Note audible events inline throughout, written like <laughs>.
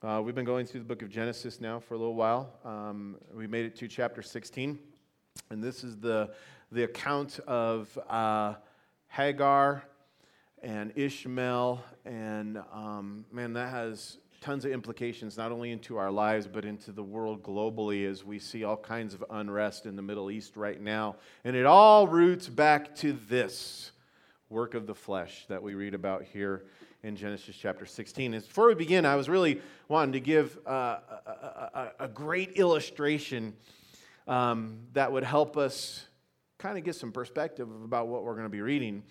Uh, we've been going through the book of Genesis now for a little while. Um, we made it to chapter 16, and this is the, the account of uh, Hagar and Ishmael. And um, man, that has tons of implications, not only into our lives, but into the world globally as we see all kinds of unrest in the Middle East right now. And it all roots back to this work of the flesh that we read about here in Genesis chapter 16. And before we begin, I was really wanting to give uh, a, a, a, great illustration um, that would help us kind of get some perspective about what we're going to be reading.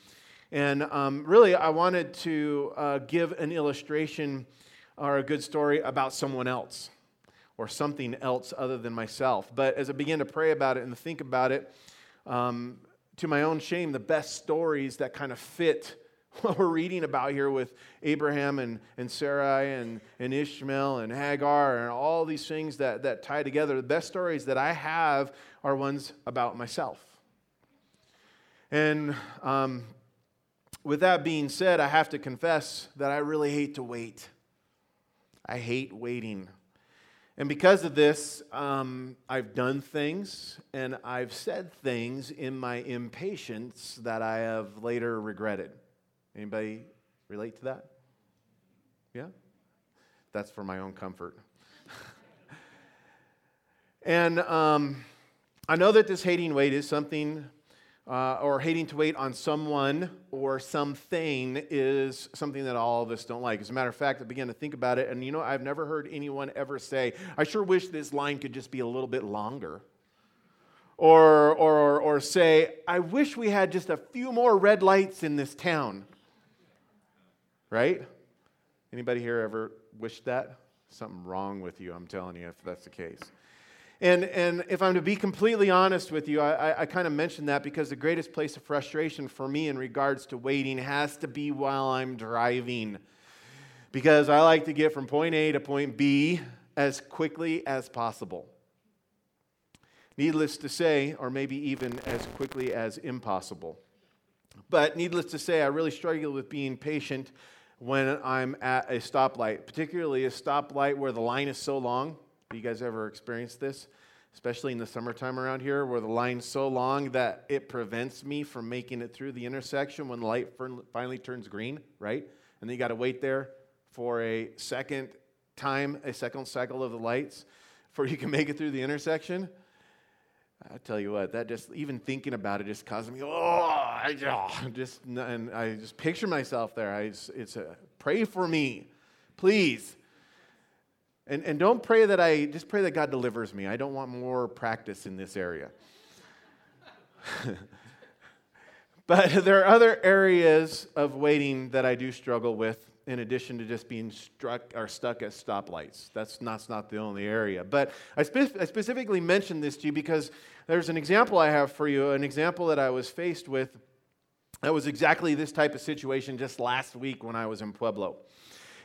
And um, really, I wanted to uh, give an illustration or a good story about someone else or something else other than myself. But as I began to pray about it and think about it, um, to my own shame, the best stories that kind of fit <laughs> what we're reading about here with Abraham and, and Sarai and, and Ishmael and Hagar and all these things that, that tie together, the best stories that I have are ones about myself. And um, with that being said, I have to confess that I really hate to wait. I hate waiting. And because of this, um, I've done things and I've said things in my impatience that I have later regretted. Anybody relate to that? Yeah? That's for my own comfort. <laughs> and um, I know that this hating wait is something, uh, or hating to wait on someone or something is something that all of us don't like. As a matter of fact, I began to think about it, and you know, I've never heard anyone ever say, I sure wish this line could just be a little bit longer. Or, or, or say, I wish we had just a few more red lights in this town right? Anybody here ever wished that? Something wrong with you, I'm telling you, if that's the case. And, and if I'm to be completely honest with you, I, I, I kind of mentioned that because the greatest place of frustration for me in regards to waiting has to be while I'm driving. Because I like to get from point A to point B as quickly as possible. Needless to say, or maybe even as quickly as impossible. But needless to say, I really struggle with being patient when I'm at a stoplight, particularly a stoplight where the line is so long. Do you guys ever experienced this? Especially in the summertime around here, where the line's so long that it prevents me from making it through the intersection when the light finally turns green, right? And then you got to wait there for a second time, a second cycle of the lights before you can make it through the intersection. I tell you what, that just even thinking about it just causes me, oh, I oh, just and I just picture myself there. I just, it's a pray for me, please. And and don't pray that I just pray that God delivers me. I don't want more practice in this area. <laughs> but there are other areas of waiting that I do struggle with in addition to just being struck or stuck at stoplights. That's not, that's not the only area. But I, spe- I specifically mentioned this to you because there's an example I have for you, an example that I was faced with that was exactly this type of situation just last week when I was in Pueblo.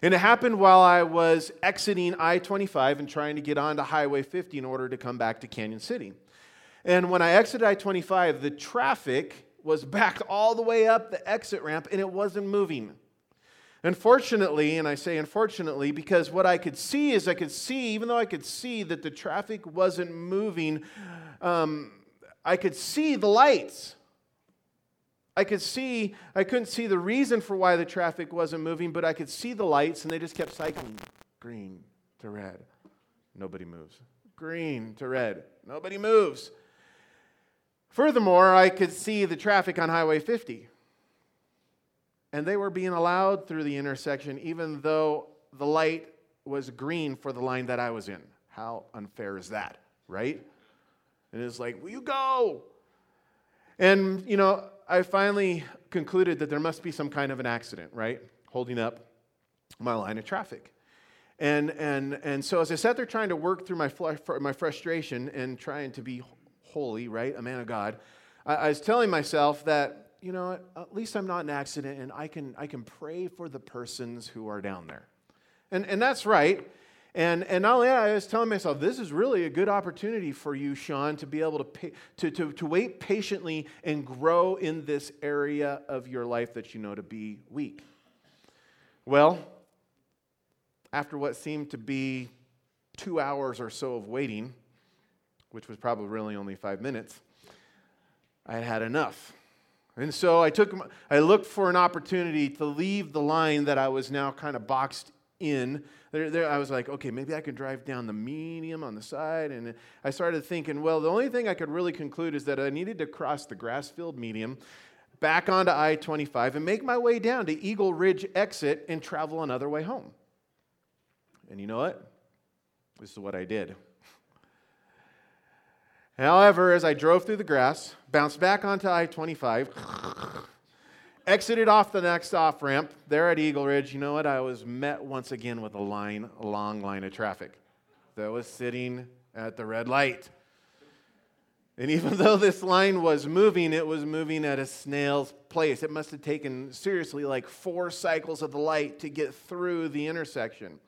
And it happened while I was exiting I 25 and trying to get onto Highway 50 in order to come back to Cañon City. And when I exited I 25, the traffic was backed all the way up the exit ramp and it wasn't moving. Unfortunately, and I say unfortunately because what I could see is I could see, even though I could see that the traffic wasn't moving, um, I could see the lights. I could see, I couldn't see the reason for why the traffic wasn't moving, but I could see the lights and they just kept cycling green to red. Nobody moves. Green to red. Nobody moves. Furthermore, I could see the traffic on Highway 50 and they were being allowed through the intersection even though the light was green for the line that I was in. How unfair is that, right? And it's like, will you go? And, you know, I finally concluded that there must be some kind of an accident, right? Holding up my line of traffic. And, and, and so as I sat there trying to work through my, my frustration and trying to be holy, right? A man of God, I, I was telling myself that you know, at least I'm not an accident and I can, I can pray for the persons who are down there. And, and that's right. And, and not only that, I was telling myself, this is really a good opportunity for you, Sean, to be able to, pay, to, to, to wait patiently and grow in this area of your life that you know to be weak. Well, after what seemed to be two hours or so of waiting, which was probably really only five minutes, I had had enough. And so I took, I looked for an opportunity to leave the line that I was now kind of boxed in. There, there, I was like, okay, maybe I could drive down the medium on the side. And I started thinking, well, the only thing I could really conclude is that I needed to cross the grass field medium back onto I 25 and make my way down to Eagle Ridge exit and travel another way home. And you know what? This is what I did. However, as I drove through the grass, bounced back onto I 25, exited off the next off ramp there at Eagle Ridge, you know what? I was met once again with a line, a long line of traffic that was sitting at the red light. And even <laughs> though this line was moving, it was moving at a snail's pace. It must have taken seriously like four cycles of the light to get through the intersection.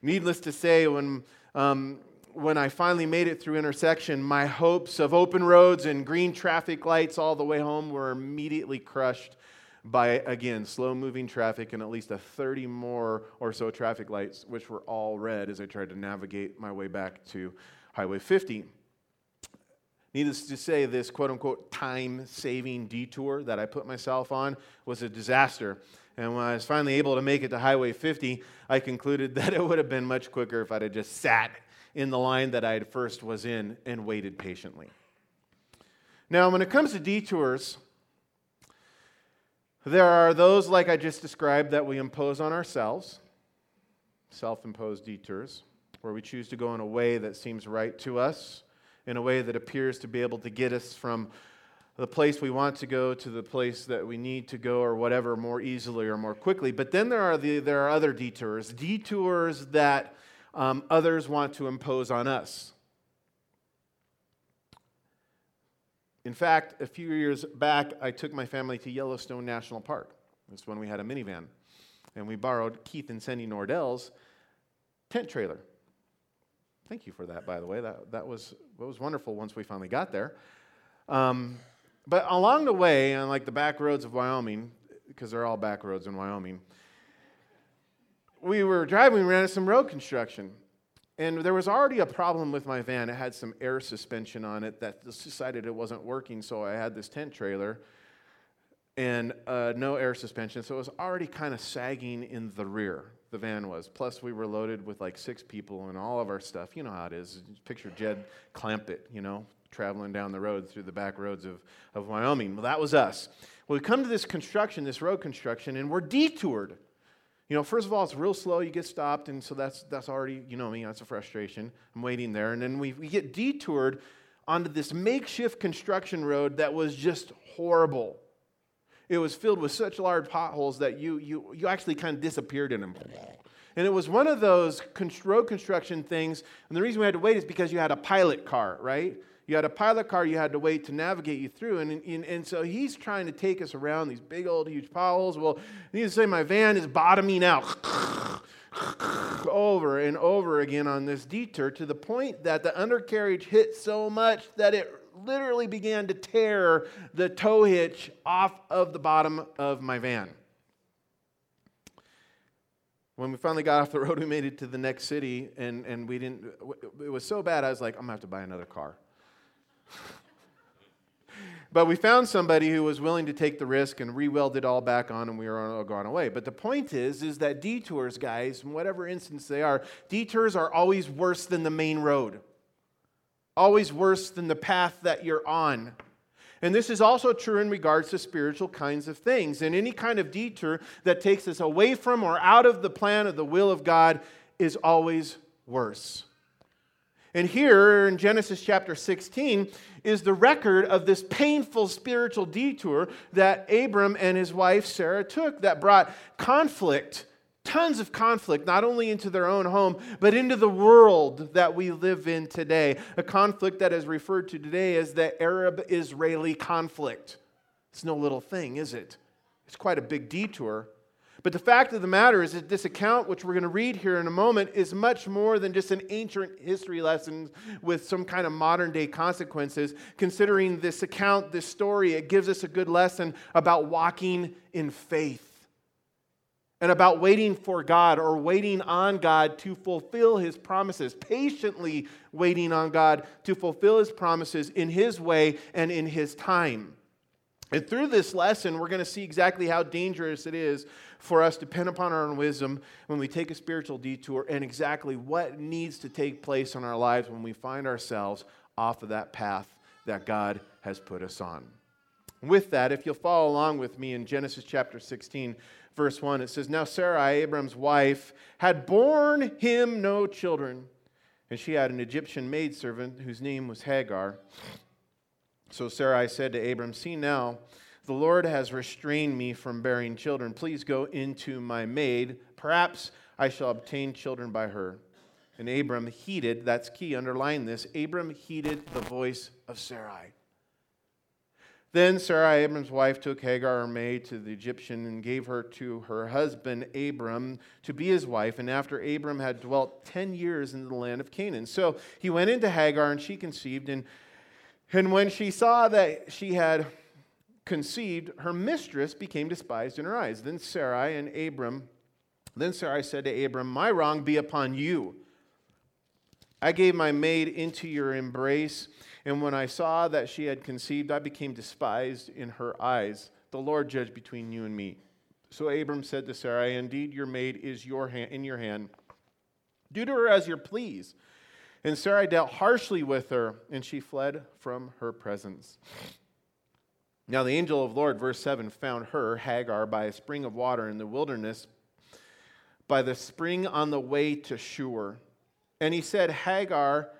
Needless to say, when um, when I finally made it through intersection, my hopes of open roads and green traffic lights all the way home were immediately crushed by, again, slow moving traffic and at least a 30 more or so traffic lights, which were all red as I tried to navigate my way back to Highway 50. Needless to say, this quote unquote time saving detour that I put myself on was a disaster. And when I was finally able to make it to Highway 50, I concluded <laughs> that it would have been much quicker if I'd have just sat in the line that I had first was in and waited patiently. Now, when it comes to detours, there are those, like I just described, that we impose on ourselves, self imposed detours, where we choose to go in a way that seems right to us, in a way that appears to be able to get us from the place we want to go to the place that we need to go or whatever more easily or more quickly. But then there are, the, there are other detours, detours that um, others want to impose on us. In fact, a few years back, I took my family to Yellowstone National Park. That's when we had a minivan. And we borrowed Keith and Sandy Nordell's tent trailer. Thank you for that, by the way. That, that, was, that was wonderful once we finally got there. Um, but along the way, on like the back roads of Wyoming, because they're all back roads in Wyoming, we were driving, we ran into some road construction. And there was already a problem with my van. It had some air suspension on it that decided it wasn't working, so I had this tent trailer and uh, no air suspension. So it was already kind of sagging in the rear, the van was. Plus, we were loaded with like six people and all of our stuff. You know how it is. Picture Jed Clampett, you know, traveling down the road through the back roads of, of Wyoming. Well, that was us. Well, we come to this construction, this road construction, and we're detoured. You know, first of all, it's real slow. You get stopped, and so that's that's already, you know me, that's a frustration. I'm waiting there. And then we, we get detoured onto this makeshift construction road that was just horrible. It was filled with such large potholes that you you you actually kind of disappeared in them. And it was one of those road construction things. And the reason we had to wait is because you had a pilot car, right? You had a pilot car you had to wait to navigate you through. And, and, and so he's trying to take us around these big old huge potholes. Well, I need to say my van is bottoming out over and over again on this detour to the point that the undercarriage hit so much that it literally began to tear the tow hitch off of the bottom of my van. When we finally got off the road, we made it to the next city, and, and we didn't, it was so bad, I was like, I'm gonna have to buy another car. But we found somebody who was willing to take the risk and re-weld it all back on and we were all gone away. But the point is, is that detours, guys, in whatever instance they are, detours are always worse than the main road. Always worse than the path that you're on. And this is also true in regards to spiritual kinds of things. And any kind of detour that takes us away from or out of the plan of the will of God is always worse. And here in Genesis chapter 16 is the record of this painful spiritual detour that Abram and his wife Sarah took that brought conflict, tons of conflict, not only into their own home, but into the world that we live in today. A conflict that is referred to today as the Arab Israeli conflict. It's no little thing, is it? It's quite a big detour. But the fact of the matter is that this account, which we're going to read here in a moment, is much more than just an ancient history lesson with some kind of modern day consequences. Considering this account, this story, it gives us a good lesson about walking in faith. and about waiting for God or waiting on God to fulfill his promises, patiently waiting on God to fulfill his promises in his way and in his time. And through this lesson, we're going to see exactly how dangerous it is for us to depend upon our own wisdom when we take a spiritual detour and exactly what needs to take place in our lives when we find ourselves off of that path that God has put us on. With that, if you'll follow along with me in Genesis chapter 16, verse 1, it says, Now Sarai, Abram's wife, had borne him no children, and she had an Egyptian maidservant whose name was Hagar. So Sarai said to Abram, See now, the Lord has restrained me from bearing children. Please go into my maid. Perhaps I shall obtain children by her. And Abram heeded, that's key, underline this. Abram heeded the voice of Sarai. Then Sarai, Abram's wife, took Hagar, her maid, to the Egyptian and gave her to her husband Abram to be his wife. And after Abram had dwelt 10 years in the land of Canaan. So he went into Hagar, and she conceived. And, and when she saw that she had conceived, her mistress became despised in her eyes. Then Sarai and Abram, then Sarai said to Abram, My wrong be upon you. I gave my maid into your embrace and when I saw that she had conceived, I became despised in her eyes. The Lord judge between you and me. So Abram said to Sarai, Indeed, your maid is your hand, in your hand. Do to her as you please. And Sarai dealt harshly with her, and she fled from her presence. Now the angel of the Lord, verse 7, found her, Hagar, by a spring of water in the wilderness, by the spring on the way to Shur. And he said, Hagar,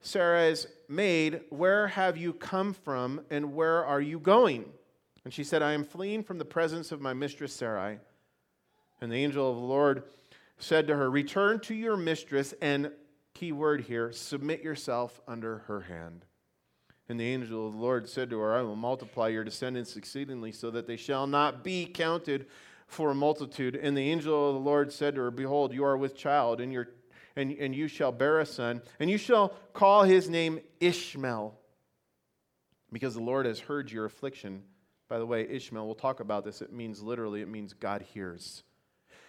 Sarah's maid, Where have you come from and where are you going? And she said, I am fleeing from the presence of my mistress Sarai. And the angel of the Lord said to her, Return to your mistress and, key word here, submit yourself under her hand. And the angel of the Lord said to her, I will multiply your descendants exceedingly so that they shall not be counted for a multitude. And the angel of the Lord said to her, Behold, you are with child, and your and, and you shall bear a son, and you shall call his name Ishmael, because the Lord has heard your affliction. By the way, Ishmael, we'll talk about this. It means literally, it means God hears.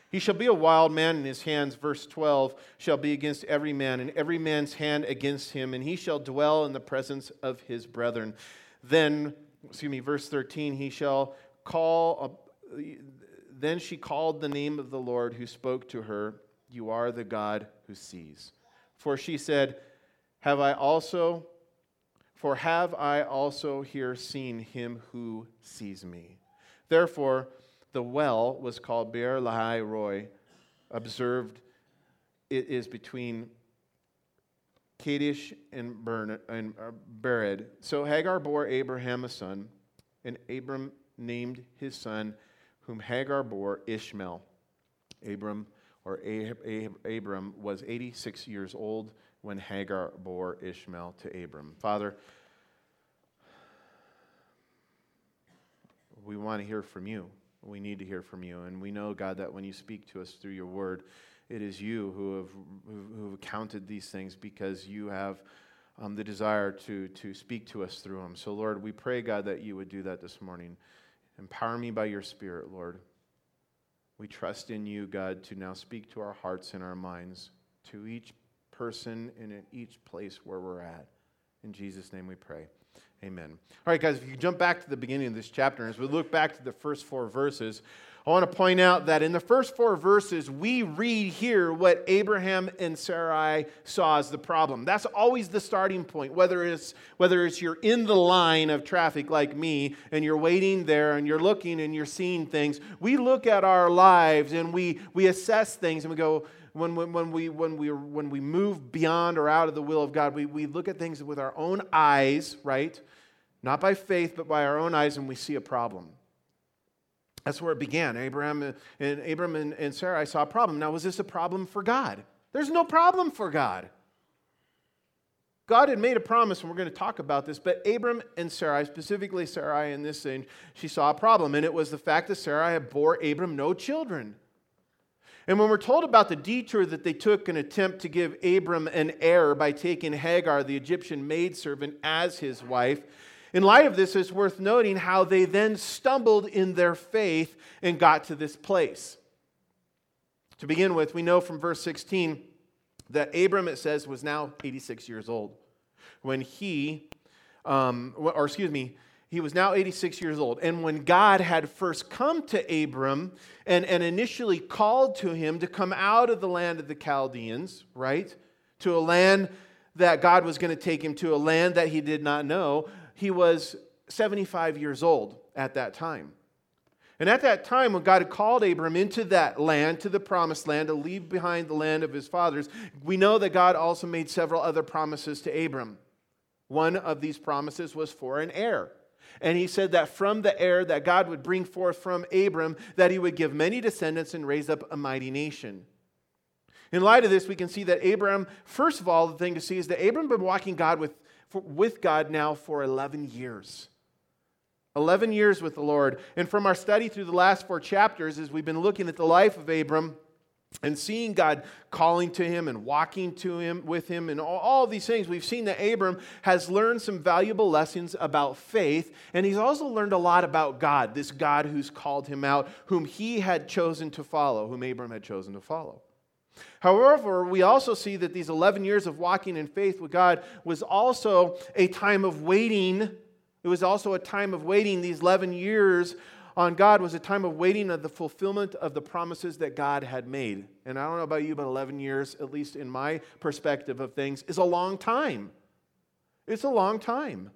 He shall be a wild man, and his hands, verse 12, shall be against every man, and every man's hand against him, and he shall dwell in the presence of his brethren. Then, excuse me, verse 13, he shall call, then she called the name of the Lord who spoke to her, You are the God who sees. For she said, Have I also, for have I also here seen him who sees me? Therefore, the well was called Beer Lahai Roi. Observed, it is between Kadesh and, Bern, and uh, Bered. So Hagar bore Abraham a son, and Abram named his son, whom Hagar bore Ishmael. Abram or Abram, was 86 years old when Hagar bore Ishmael to Abram. Father, we want to hear from you. We need to hear from you. And we know, God, that when you speak to us through your word, it is you who have, who have counted these things because you have um, the desire to, to speak to us through them. So, Lord, we pray, God, that you would do that this morning. Empower me by your Spirit, Lord. We trust in you, God, to now speak to our hearts and our minds, to each person and at each place where we're at. In Jesus' name we pray. Amen. All right, guys, if you jump back to the beginning of this chapter, as we look back to the first four verses, I want to point out that in the first four verses, we read here what Abraham and Sarai saw as the problem. That's always the starting point, whether it's, whether it's you're in the line of traffic like me and you're waiting there and you're looking and you're seeing things. We look at our lives and we, we assess things and we go, when, when, when, we, when, we, when we move beyond or out of the will of God, we, we look at things with our own eyes, right? Not by faith, but by our own eyes, and we see a problem. That's where it began. Abraham and Abram and, and Sarai saw a problem. Now, was this a problem for God? There's no problem for God. God had made a promise, and we're going to talk about this, but Abram and Sarai, specifically Sarai in this thing, she saw a problem, and it was the fact that Sarai had bore Abram no children. And when we're told about the detour that they took an attempt to give Abram an heir by taking Hagar, the Egyptian maidservant, as his wife, in light of this, it's worth noting how they then stumbled in their faith and got to this place. To begin with, we know from verse 16 that Abram, it says, was now 86 years old when he, um, or excuse me, he was now 86 years old. And when God had first come to Abram and, and initially called to him to come out of the land of the Chaldeans, right, to a land that God was going to take him to, a land that he did not know, he was 75 years old at that time. And at that time, when God had called Abram into that land, to the promised land, to leave behind the land of his fathers, we know that God also made several other promises to Abram. One of these promises was for an heir. And he said that from the heir that God would bring forth from Abram, that he would give many descendants and raise up a mighty nation. In light of this, we can see that Abram, first of all, the thing to see is that Abram been walking God with, for, with God now for 11 years. 11 years with the Lord. And from our study through the last four chapters, as we've been looking at the life of Abram, and seeing God calling to him and walking to him with him and all, all these things, we've seen that Abram has learned some valuable lessons about faith, and he's also learned a lot about God, this God who's called him out, whom he had chosen to follow, whom Abram had chosen to follow. However, we also see that these 11 years of walking in faith with God was also a time of waiting. It was also a time of waiting. These 11 years on God was a time of waiting of the fulfillment of the promises that God had made. And I don't know about you, but 11 years, at least in my perspective of things, is a long time. It's a long time.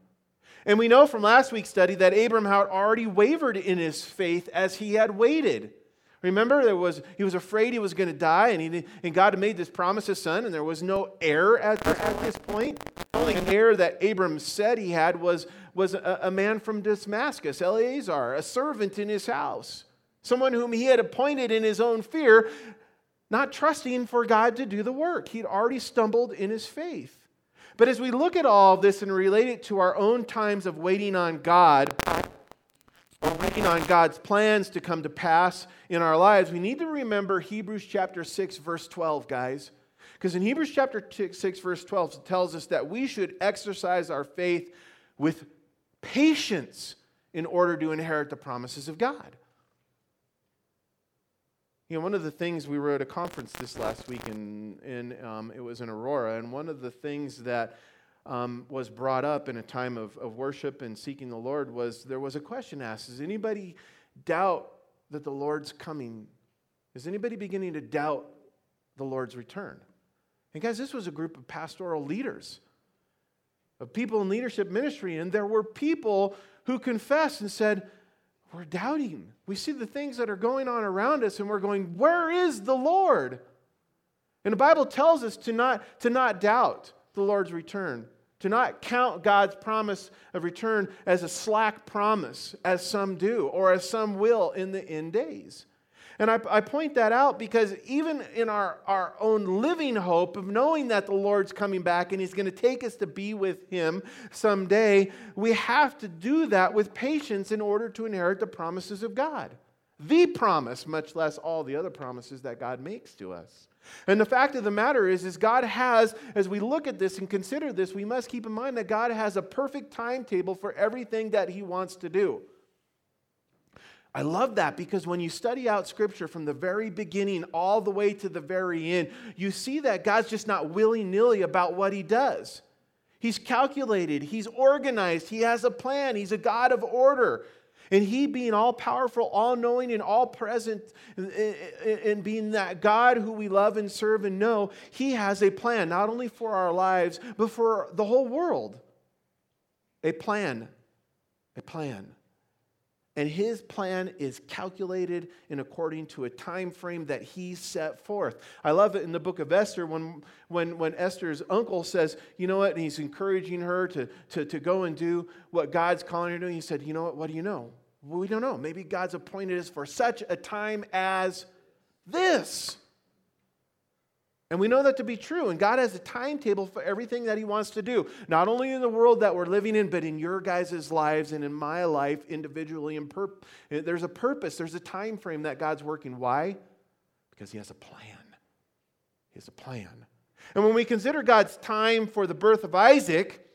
And we know from last week's study that Abram had already wavered in his faith as he had waited. Remember, there was, he was afraid he was going to die, and, he, and God had made this promise his son, and there was no heir at, at this point. The only heir that Abram said he had was, was a, a man from Damascus, Eleazar, a servant in his house, someone whom he had appointed in his own fear, not trusting for God to do the work. He'd already stumbled in his faith. But as we look at all of this and relate it to our own times of waiting on God, or waiting on God's plans to come to pass in our lives, we need to remember Hebrews chapter 6, verse 12, guys. Because in Hebrews chapter 6, verse 12, it tells us that we should exercise our faith with patience in order to inherit the promises of God. You know, one of the things we were at a conference this last week, and, and um, it was in Aurora, and one of the things that um, was brought up in a time of, of worship and seeking the Lord was there was a question asked Does anybody doubt that the Lord's coming? Is anybody beginning to doubt the Lord's return? And guys, this was a group of pastoral leaders, of people in leadership ministry, and there were people who confessed and said, We're doubting. We see the things that are going on around us, and we're going, Where is the Lord? And the Bible tells us to not, to not doubt the Lord's return. To not count God's promise of return as a slack promise, as some do, or as some will in the end days. And I, I, point that out because even in our, our own living hope of knowing that the Lord's coming back and He's going to take us to be with Him someday, we have to do that with patience in order to inherit the promises of God. The promise, much less all the other promises that God makes to us. And the fact of the matter is, is God has, as we look at this and consider this, we must keep in mind that God has a perfect timetable for everything that He wants to do. I love that because when you study out Scripture from the very beginning all the way to the very end, you see that God's just not willy nilly about what He does. He's calculated, He's organized, He has a plan, He's a God of order. And He being all powerful, all knowing, and all present, and being that God who we love and serve and know, He has a plan, not only for our lives, but for the whole world. A plan. A plan. And his plan is calculated in according to a time frame that he set forth. I love it in the book of Esther when, when, when Esther's uncle says, you know what, and he's encouraging her to, to, to go and do what God's calling her to do. He said, you know what, what do you know? Well, we don't know. Maybe God's appointed us for such a time as this. And we know that to be true. And God has a timetable for everything that He wants to do, not only in the world that we're living in, but in your guys' lives and in my life individually. And pur- there's a purpose, there's a time frame that God's working. Why? Because He has a plan. He has a plan. And when we consider God's time for the birth of Isaac,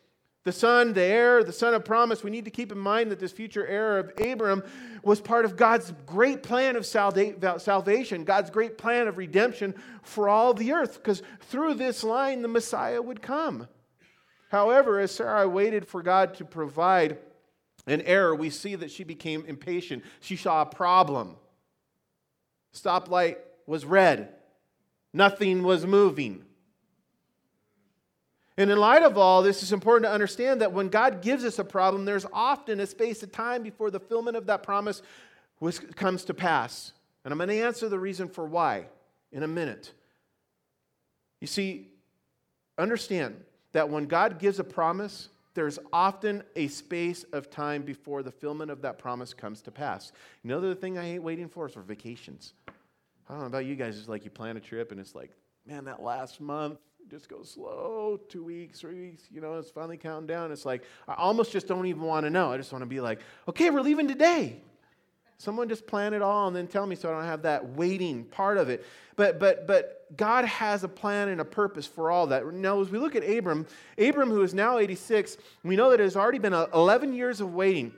The son, the heir, the son of promise, we need to keep in mind that this future heir of Abram was part of God's great plan of salvation, God's great plan of redemption for all the earth, because through this line the Messiah would come. However, as Sarah waited for God to provide an heir, we see that she became impatient. She saw a problem. Stoplight was red, nothing was moving. And in light of all this, it's important to understand that when God gives us a problem, there's often a space of time before the fulfillment of that promise was, comes to pass. And I'm going to answer the reason for why in a minute. You see, understand that when God gives a promise, there's often a space of time before the fulfillment of that promise comes to pass. Another thing I hate waiting for is for vacations. I don't know about you guys, it's like you plan a trip and it's like, man, that last month, just go slow, two weeks, three weeks, you know, it's finally counting down. It's like, I almost just don't even want to know. I just want to be like, okay, we're leaving today. Someone just plan it all and then tell me so I don't have that waiting part of it. But but but God has a plan and a purpose for all that. Now, as we look at Abram, Abram, who is now 86, we know that it has already been 11 years of waiting.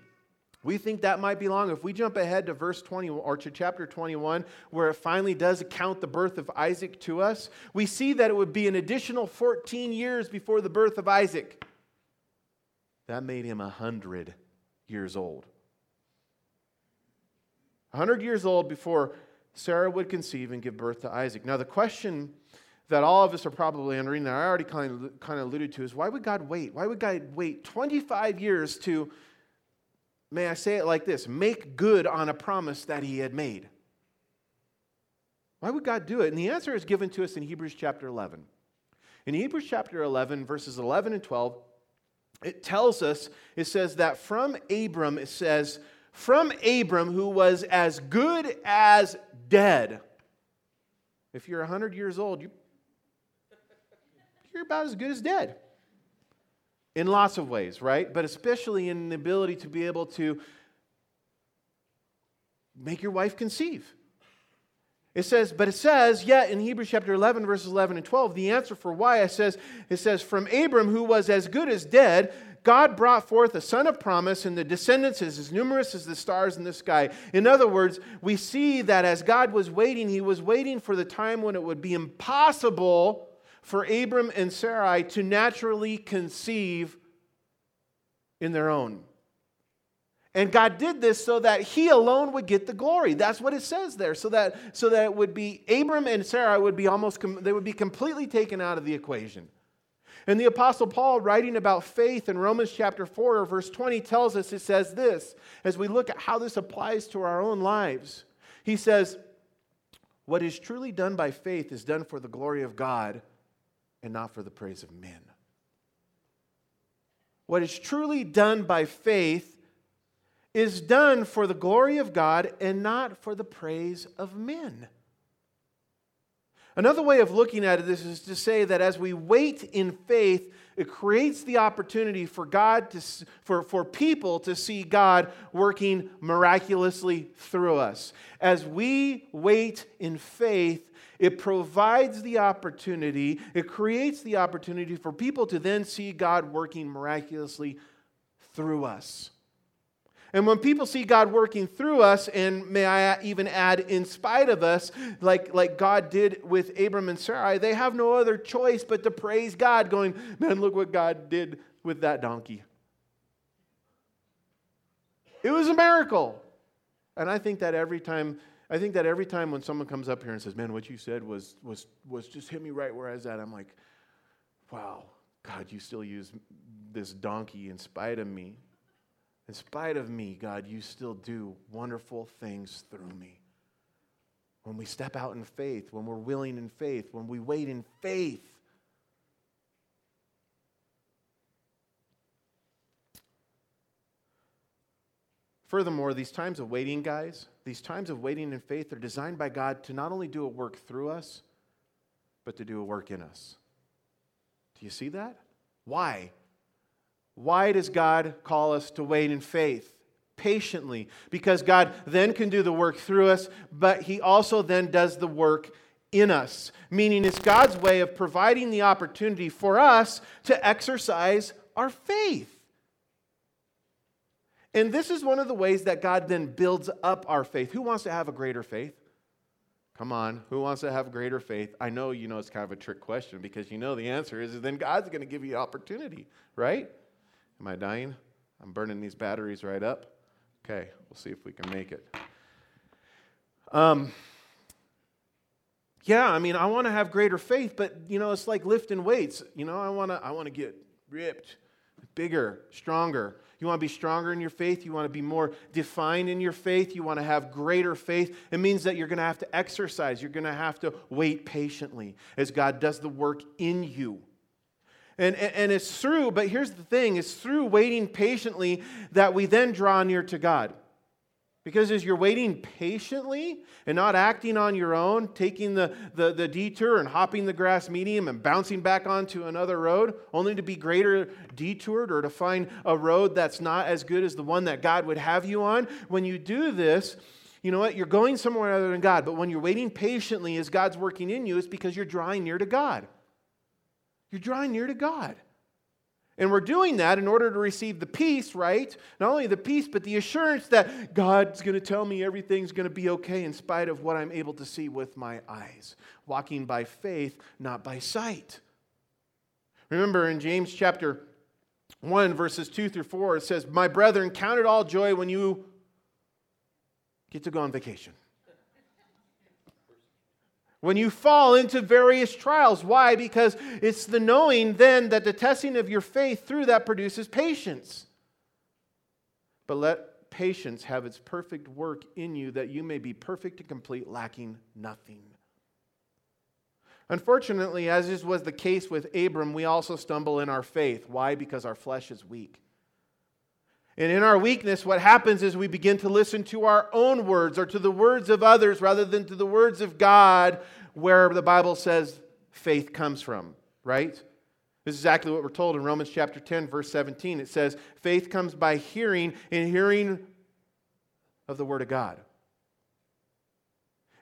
We think that might be long. If we jump ahead to verse 20 or to chapter 21, where it finally does account the birth of Isaac to us, we see that it would be an additional 14 years before the birth of Isaac. That made him 100 years old. 100 years old before Sarah would conceive and give birth to Isaac. Now, the question that all of us are probably wondering, that I already kind of, kind of alluded to, is why would God wait? Why would God wait 25 years to may I say it like this make good on a promise that he had made. Why would God do it? And the answer is given to us in Hebrews chapter 11. In Hebrews chapter 11, verses 11 and 12, it tells us, it says that from Abram, it says, from Abram, who was as good as dead. If you're 100 years old, you, you're about as good as dead in lots of ways, right? But especially in the ability to be able to make your wife conceive. It says, but it says, yet in Hebrews chapter 11, verses 11 and 12, the answer for why it says, it says, from Abram, who was as good as dead, God brought forth a son of promise, and the descendants is as numerous as the stars in the sky. In other words, we see that as God was waiting, he was waiting for the time when it would be impossible for Abram and Sarai to naturally conceive in their own. And God did this so that he alone would get the glory. That's what it says there. So that, so that it would be Abram and Sarah would be almost, they would be completely taken out of the equation. And the Apostle Paul, writing about faith in Romans chapter 4, verse 20, tells us it says this as we look at how this applies to our own lives. He says, What is truly done by faith is done for the glory of God and not for the praise of men. What is truly done by faith is done for the glory of God and not for the praise of men. Another way of looking at this is to say that as we wait in faith, it creates the opportunity for God to, for, for people to see God working miraculously through us. As we wait in faith, it provides the opportunity, it creates the opportunity for people to then see God working miraculously through us. And when people see God working through us, and may I even add, in spite of us, like, like God did with Abram and Sarai, they have no other choice but to praise God, going, Man, look what God did with that donkey. It was a miracle. And I think that every time I think that every time when someone comes up here and says, Man, what you said was, was, was just hit me right where I was at, I'm like, Wow, God, you still use this donkey in spite of me. In spite of me, God, you still do wonderful things through me. When we step out in faith, when we're willing in faith, when we wait in faith, Furthermore, these times of waiting, guys, these times of waiting in faith are designed by God to not only do a work through us, but to do a work in us. Do you see that? Why? Why does God call us to wait in faith? Patiently, because God then can do the work through us, but He also then does the work in us. Meaning, it's God's way of providing the opportunity for us to exercise our faith. And this is one of the ways that God then builds up our faith. Who wants to have a greater faith? Come on, who wants to have greater faith? I know you know it's kind of a trick question because you know the answer is then God's going to give you opportunity, right? Am I dying? I'm burning these batteries right up. Okay, we'll see if we can make it. Um, yeah, I mean, I want to have greater faith, but you know, it's like lifting weights. You know, I want to, I want to get ripped, bigger, stronger. You want to be stronger in your faith. You want to be more defined in your faith. You want to have greater faith. It means that you're going to have to exercise. You're going to have to wait patiently as God does the work in you. And, and it's through, but here's the thing it's through waiting patiently that we then draw near to God. Because as you're waiting patiently and not acting on your own, taking the, the, the, detour and hopping the grass medium and bouncing back onto another road, only to be greater detoured or to find a road that's not as good as the one that God would have you on, when you do this, you know what? You're going somewhere other than God. But when you're waiting patiently as God's working in you, it's because you're drawing near to God. You're drawing near to God. And we're doing that in order to receive the peace, right? Not only the peace, but the assurance that God's going to tell me everything's going to be okay in spite of what I'm able to see with my eyes. Walking by faith, not by sight. Remember in James chapter 1, verses 2 through 4, it says, My brethren, count it all joy when you get to go on vacation when you fall into various trials. Why? Because it's the knowing then that the testing of your faith through that produces patience. But let patience have its perfect work in you that you may be perfect and complete, lacking nothing. Unfortunately, as was the case with Abram, we also stumble in our faith. Why? Because our flesh is weak. And in our weakness, what happens is we begin to listen to our own words or to the words of others rather than to the words of God, where the Bible says faith comes from, right? This is exactly what we're told in Romans chapter 10, verse 17. It says, faith comes by hearing, and hearing of the Word of God.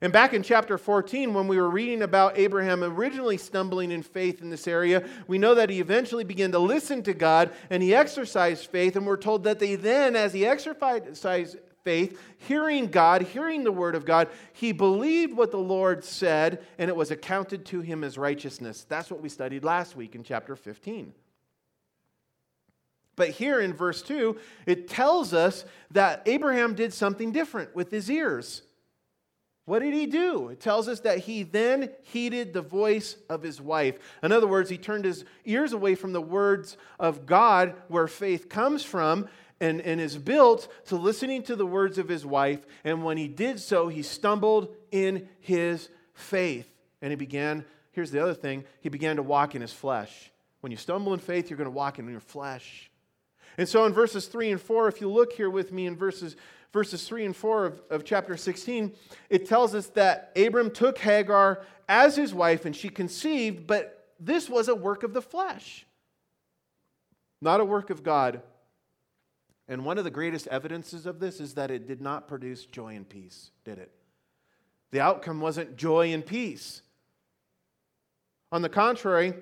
And back in chapter 14, when we were reading about Abraham originally stumbling in faith in this area, we know that he eventually began to listen to God and he exercised faith. And we're told that they then, as he exercised faith, hearing God, hearing the word of God, he believed what the Lord said and it was accounted to him as righteousness. That's what we studied last week in chapter 15. But here in verse 2, it tells us that Abraham did something different with his ears. What did he do? It tells us that he then heeded the voice of his wife. In other words, he turned his ears away from the words of God, where faith comes from, and, and is built to listening to the words of his wife. And when he did so, he stumbled in his faith. And he began, here's the other thing, he began to walk in his flesh. When you stumble in faith, you're going to walk in your flesh. And so in verses 3 and 4, if you look here with me in verses verses 3 and 4 of, of chapter 16, it tells us that Abram took Hagar as his wife and she conceived, but this was a work of the flesh, not a work of God. And one of the greatest evidences of this is that it did not produce joy and peace, did it? The outcome wasn't joy and peace. On the contrary,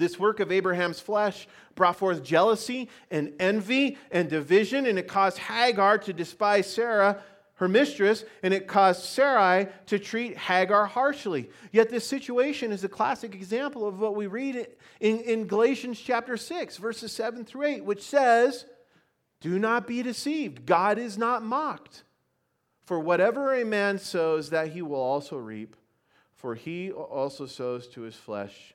this work of Abraham's flesh brought forth jealousy and envy and division, and it caused Hagar to despise Sarah, her mistress, and it caused Sarai to treat Hagar harshly. Yet this situation is a classic example of what we read in, in Galatians chapter 6, verses 7 through 8, which says, Do not be deceived. God is not mocked. For whatever a man sows, that he will also reap. For he also sows to his flesh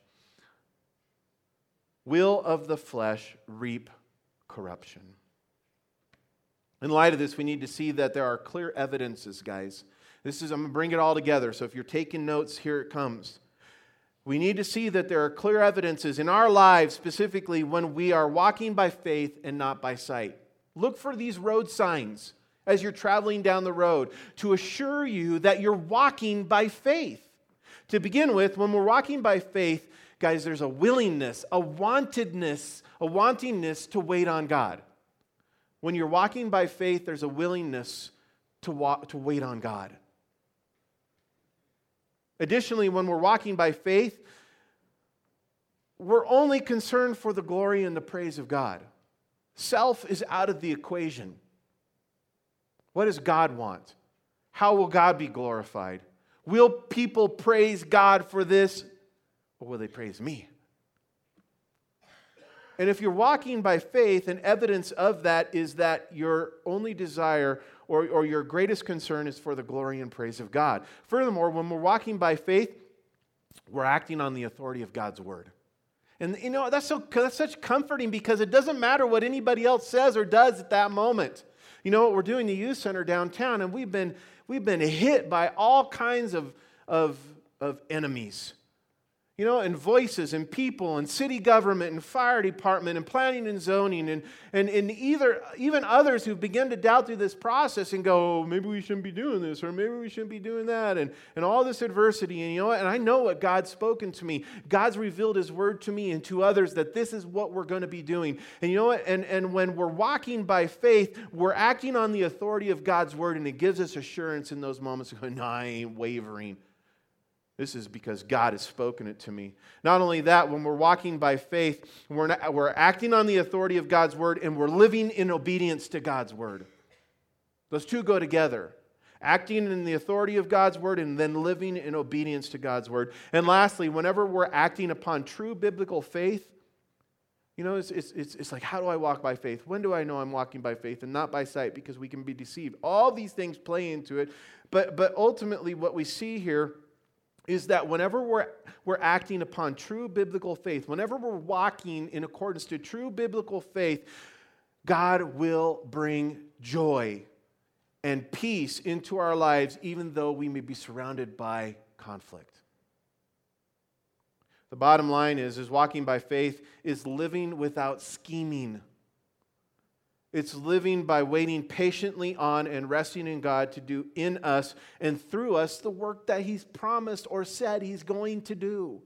will of the flesh reap corruption. In light of this, we need to see that there are clear evidences, guys. This is, I'm going to bring it all together. So if you're taking notes, here it comes. We need to see that there are clear evidences in our lives, specifically when we are walking by faith and not by sight. Look for these road signs as you're traveling down the road to assure you that you're walking by faith. To begin with, when we're walking by faith, Guys, there's a willingness, a wantedness, a wantingness to wait on God. When you're walking by faith, there's a willingness to, walk, to wait on God. Additionally, when we're walking by faith, we're only concerned for the glory and the praise of God. Self is out of the equation. What does God want? How will God be glorified? Will people praise God for this, or will they praise me? And if you're walking by faith, and evidence of that is that your only desire or, or your greatest concern is for the glory and praise of God. Furthermore, when we're walking by faith, we're acting on the authority of God's word. And you know, that's, so, that's such comforting because it doesn't matter what anybody else says or does at that moment. You know what we're doing the youth center downtown, and we've been, we've been hit by all kinds of, of, of enemies you know, and voices and people and city government and fire department and planning and zoning and, and, and either, even others who begin to doubt through this process and go, oh, maybe we shouldn't be doing this or maybe we shouldn't be doing that and, and all this adversity. And you know what? And I know what God's spoken to me. God's revealed his word to me and to others that this is what we're going to be doing. And you know what? And, and when we're walking by faith, we're acting on the authority of God's word and it gives us assurance in those moments of going, no, I ain't wavering. This is because God has spoken it to me. Not only that, when we're walking by faith, we're, not, we're acting on the authority of God's word and we're living in obedience to God's word. Those two go together acting in the authority of God's word and then living in obedience to God's word. And lastly, whenever we're acting upon true biblical faith, you know, it's, it's, it's, it's like, how do I walk by faith? When do I know I'm walking by faith and not by sight because we can be deceived? All these things play into it. But, but ultimately, what we see here is that whenever we're, we're acting upon true biblical faith, whenever we're walking in accordance to true biblical faith, God will bring joy and peace into our lives, even though we may be surrounded by conflict. The bottom line is, is walking by faith is living without scheming. It's living by waiting patiently on and resting in God to do in us and through us the work that He's promised or said He's going to do.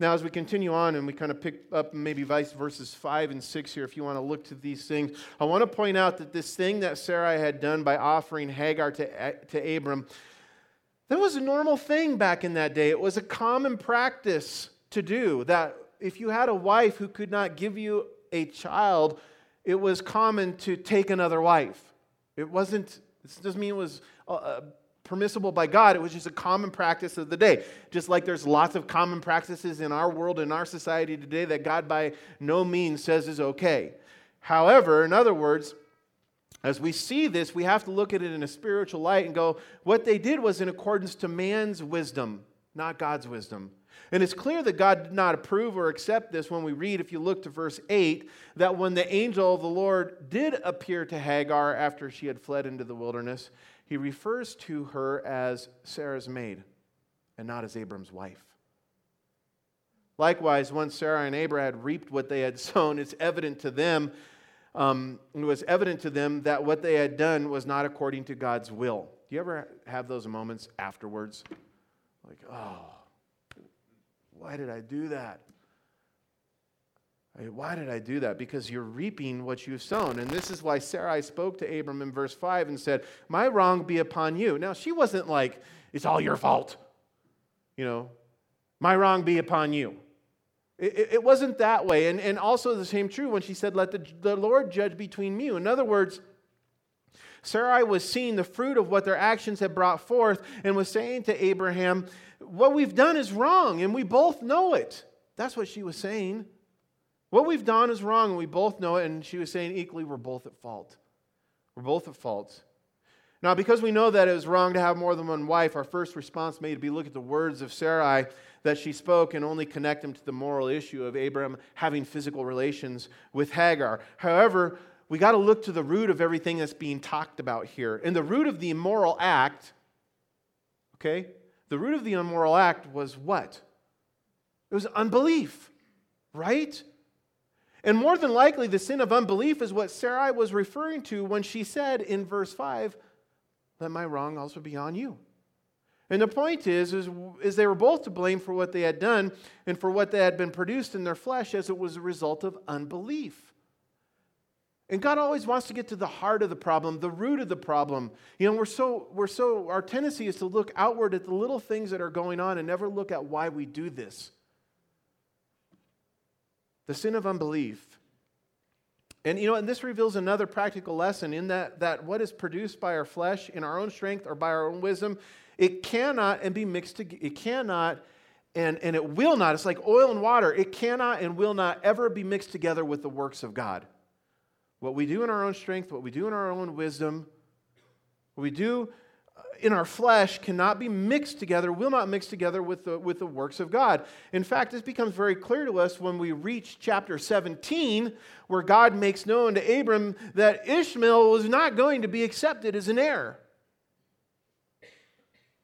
Now, as we continue on and we kind of pick up maybe vice verses 5 and 6 here, if you want to look to these things, I want to point out that this thing that Sarai had done by offering Hagar to, to Abram, that was a normal thing back in that day. It was a common practice to do that if you had a wife who could not give you a child, it was common to take another wife. It wasn't, this doesn't mean it was uh, uh, permissible by God, it was just a common practice of the day. Just like there's lots of common practices in our world, in our society today, that God by no means says is okay. However, in other words, as we see this, we have to look at it in a spiritual light and go, what they did was in accordance to man's wisdom, not God's wisdom. And it's clear that God did not approve or accept this when we read, if you look to verse 8, that when the angel of the Lord did appear to Hagar after she had fled into the wilderness, he refers to her as Sarah's maid and not as Abram's wife. Likewise, once Sarah and Abram had reaped what they had <laughs> sown, it's evident to them, um, it was evident to them that what they had done was not according to God's will. Do you ever have those moments afterwards? Like, oh, why did I do that? Why did I do that? Because you're reaping what you've sown. And this is why Sarai spoke to Abram in verse 5 and said, My wrong be upon you. Now, she wasn't like, It's all your fault. You know, my wrong be upon you. It, it wasn't that way. And, and also the same true when she said, Let the, the Lord judge between you. In other words, Sarai was seeing the fruit of what their actions had brought forth and was saying to Abraham, What we've done is wrong, and we both know it. That's what she was saying. What we've done is wrong, and we both know it. And she was saying, equally, we're both at fault. We're both at fault. Now, because we know that it was wrong to have more than one wife, our first response may be look at the words of Sarai that she spoke and only connect them to the moral issue of Abraham having physical relations with Hagar. However, we got to look to the root of everything that's being talked about here. And the root of the immoral act, okay, the root of the immoral act was what? It was unbelief, right? And more than likely, the sin of unbelief is what Sarai was referring to when she said in verse 5, Let my wrong also be on you. And the point is, is, is they were both to blame for what they had done and for what they had been produced in their flesh as it was a result of unbelief. And God always wants to get to the heart of the problem, the root of the problem. You know, we're so, we're so, our tendency is to look outward at the little things that are going on and never look at why we do this. The sin of unbelief. And you know, and this reveals another practical lesson in that, that what is produced by our flesh in our own strength or by our own wisdom, it cannot and be mixed together. It cannot and, and it will not. It's like oil and water. It cannot and will not ever be mixed together with the works of God. What we do in our own strength, what we do in our own wisdom, what we do uh, in our flesh cannot be mixed together, will not mix together with the, with the works of God. In fact, this becomes very clear to us when we reach chapter 17, where God makes known to Abram that Ishmael was not going to be accepted as an heir.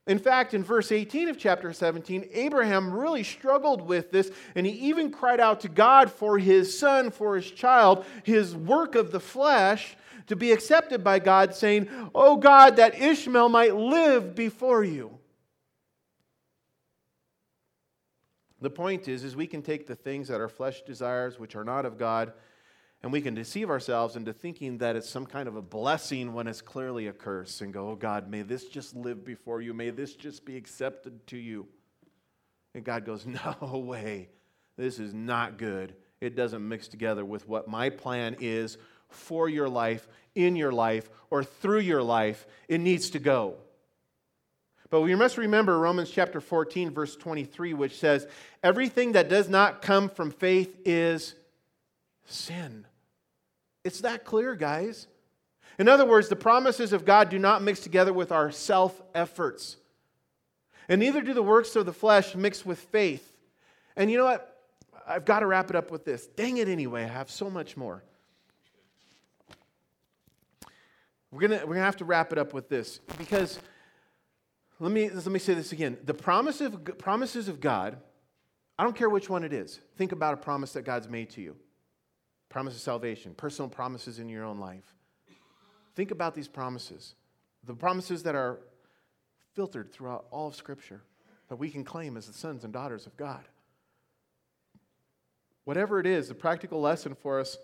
In fact, in verse 18 of chapter 17, Abraham really struggled with this, and he even cried out to God for his son, for his child, his work of the flesh to be accepted by God, saying, Oh God, that Ishmael might live before you. The point is, is we can take the things that our flesh desires, which are not of God, and we can deceive ourselves into thinking that it's some kind of a blessing when it's clearly a curse and go, oh God, may this just live before you. May this just be accepted to you. And God goes, <laughs> no way. This is not good. It doesn't mix together with what my plan is for your life, in your life, or through your life. It needs to go. But we must remember Romans chapter 14, verse 23, which says, Everything that does not come from faith is sin. It's that clear, guys. In other words, the promises of God do not mix together with our self efforts. And neither do the works of the flesh mix with faith. And you know what? I've got to wrap it up with this. Dang it, anyway. I have so much more. We're going we're gonna have to wrap it up with this because let me, let me say this again. The promise of, promises of God, I don't care which one it is. Think about a promise that God's made to you promise of salvation, personal promises in your own life. Think about these promises, the promises that are filtered throughout all of Scripture that we can claim as the sons and daughters of God. Whatever it is, the practical lesson for us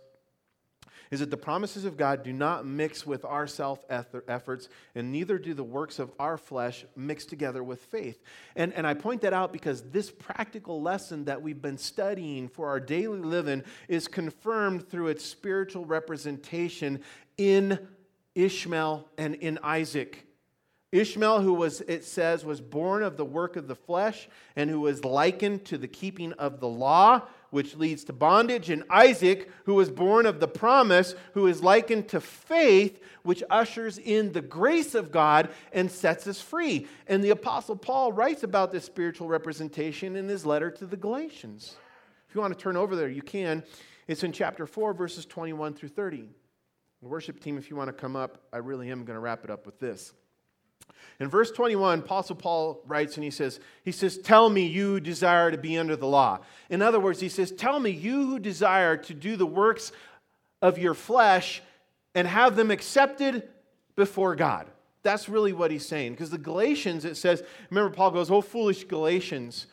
is that the promises of God do not mix with our self efforts, and neither do the works of our flesh mix together with faith. And, and I point that out because this practical lesson that we've been studying for our daily living is confirmed through its spiritual representation in Ishmael and in Isaac. Ishmael, who was, it says, was born of the work of the flesh and who was likened to the keeping of the law, which leads to bondage, and Isaac, who was born of the promise, who is likened to faith, which ushers in the grace of God and sets us free. And the Apostle Paul writes about this spiritual representation in his letter to the Galatians. If you want to turn over there, you can. It's in chapter 4, verses 21 through 30. The worship team, if you want to come up, I really am going to wrap it up with this. In verse 21, Apostle Paul writes and he says, he says, Tell me you desire to be under the law. In other words, he says, Tell me you who desire to do the works of your flesh and have them accepted before God. That's really what he's saying. Because the Galatians, it says, remember, Paul goes, Oh, foolish Galatians,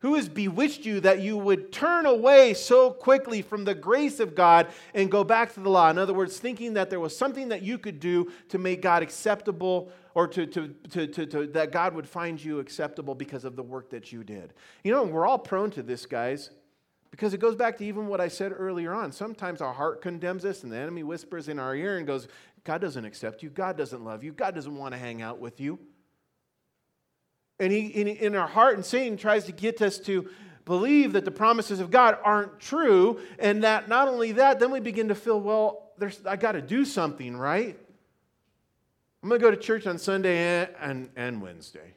who has bewitched you that you would turn away so quickly from the grace of God and go back to the law? In other words, thinking that there was something that you could do to make God acceptable or to, to, to, to, to that God would find you acceptable because of the work that you did. You know, we're all prone to this, guys. Because it goes back to even what I said earlier on. Sometimes our heart condemns us, and the enemy whispers in our ear and goes, God doesn't accept you. God doesn't love you. God doesn't want to hang out with you. And he, in, in our heart, and Satan tries to get us to believe that the promises of God aren't true. And that not only that, then we begin to feel, well, there's, I got to do something, right? I'm going to go to church on Sunday and, and, and Wednesday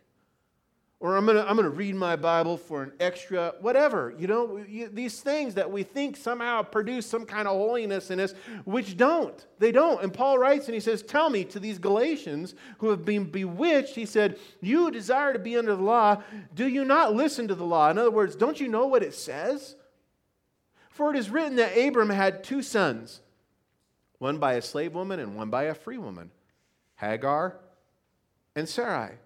or I'm going to I'm going to read my Bible for an extra whatever. You know, you, these things that we think somehow produce some kind of holiness in us, which don't. They don't. And Paul writes and he says, Tell me to these Galatians who have been bewitched, he said, You desire to be under the law. Do you not listen to the law? In other words, don't you know what it says? For it is written that Abram had two sons, one by a slave woman and one by a free woman, Hagar and Sarai.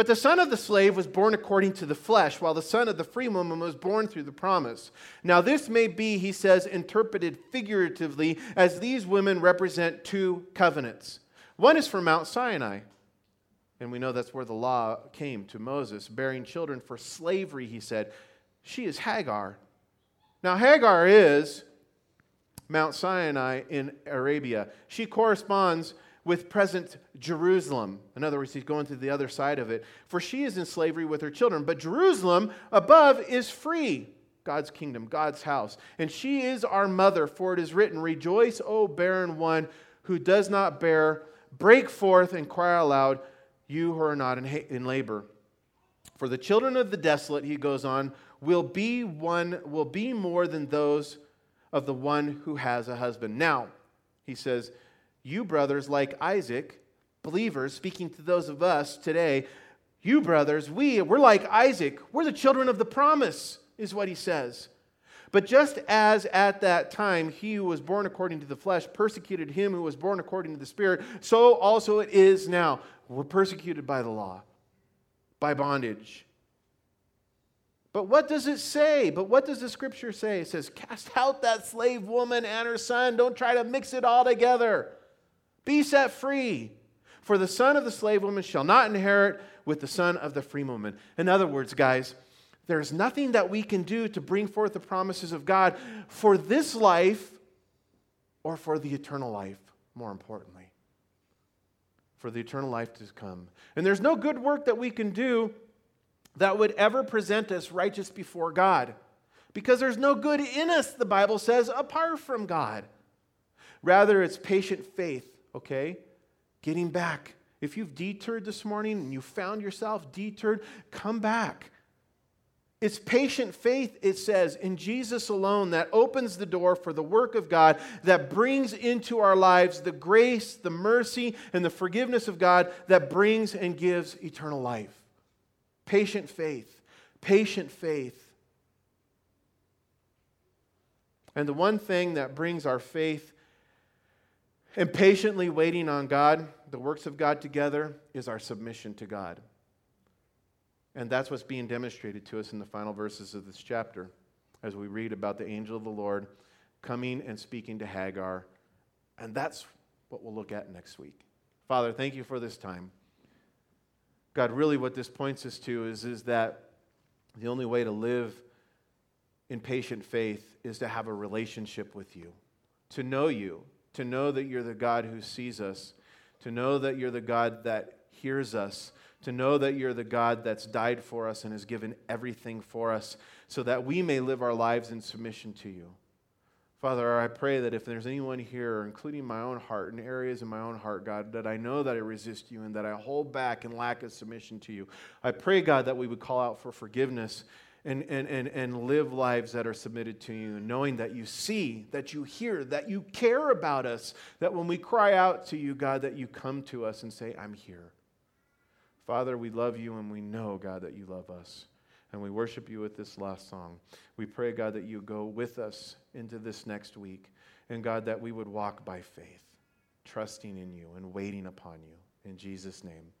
But the son of the slave was born according to the flesh, while the son of the free woman was born through the promise. Now, this may be, he says, interpreted figuratively, as these women represent two covenants. One is from Mount Sinai, and we know that's where the law came to Moses, bearing children for slavery, he said. She is Hagar. Now, Hagar is Mount Sinai in Arabia. She corresponds with present Jerusalem. In other words, he's going to the other side of it. For she is in slavery with her children, but Jerusalem above is free. God's kingdom, God's house. And she is our mother, for it is written, Rejoice, O barren one who does not bear, break forth and cry aloud, you who are not in, labor. For the children of the desolate, he goes on, will be one will be more than those of the one who has a husband. Now, he says, you brothers, like Isaac, believers, speaking to those of us today, you brothers, we, we're like Isaac. We're the children of the promise, is what he says. But just as at that time he who was born according to the flesh persecuted him who was born according to the Spirit, so also it is now. We're persecuted by the law, by bondage. But what does it say? But what does the scripture say? It says, Cast out that slave woman and her son. Don't try to mix it all together. Be set free. For the son of the slave woman shall not inherit with the son of the free woman. In other words, guys, there's nothing that we can do to bring forth the promises of God for this life or for the eternal life, more importantly. For the eternal life to come. And there's no good work that we can do that would ever present us righteous before God. Because there's no good in us, the Bible says, apart from God. Rather, it's patient faith okay? Getting back. If you've deterred this morning and you found yourself deterred, come back. It's patient faith, it says, in Jesus alone that opens the door for the work of God, that brings into our lives the grace, the mercy, and the forgiveness of God that brings and gives eternal life. Patient faith. Patient faith. And the one thing that brings our faith and patiently waiting on God, the works of God together, is our submission to God. And that's what's being demonstrated to us in the final verses of this chapter as we read about the angel of the Lord coming and speaking to Hagar. And that's what we'll look at next week. Father, thank you for this time. God, really what this points us to is, is that the only way to live in patient faith is to have a relationship with you, to know you, to know that you're the God who sees us, to know that you're the God that hears us, to know that you're the God that's died for us and has given everything for us so that we may live our lives in submission to you. Father, I pray that if there's anyone here, including my own heart and areas in my own heart, God, that I know that I resist you and that I hold back and lack of submission to you, I pray, God, that we would call out for forgiveness and, and, and, and live lives that are submitted to you, knowing that you see, that you hear, that you care about us, that when we cry out to you, God, that you come to us and say, I'm here. Father, we love you and we know, God, that you love us. And we worship you with this last song. We pray, God, that you go with us into this next week. And God, that we would walk by faith, trusting in you and waiting upon you. In Jesus' name.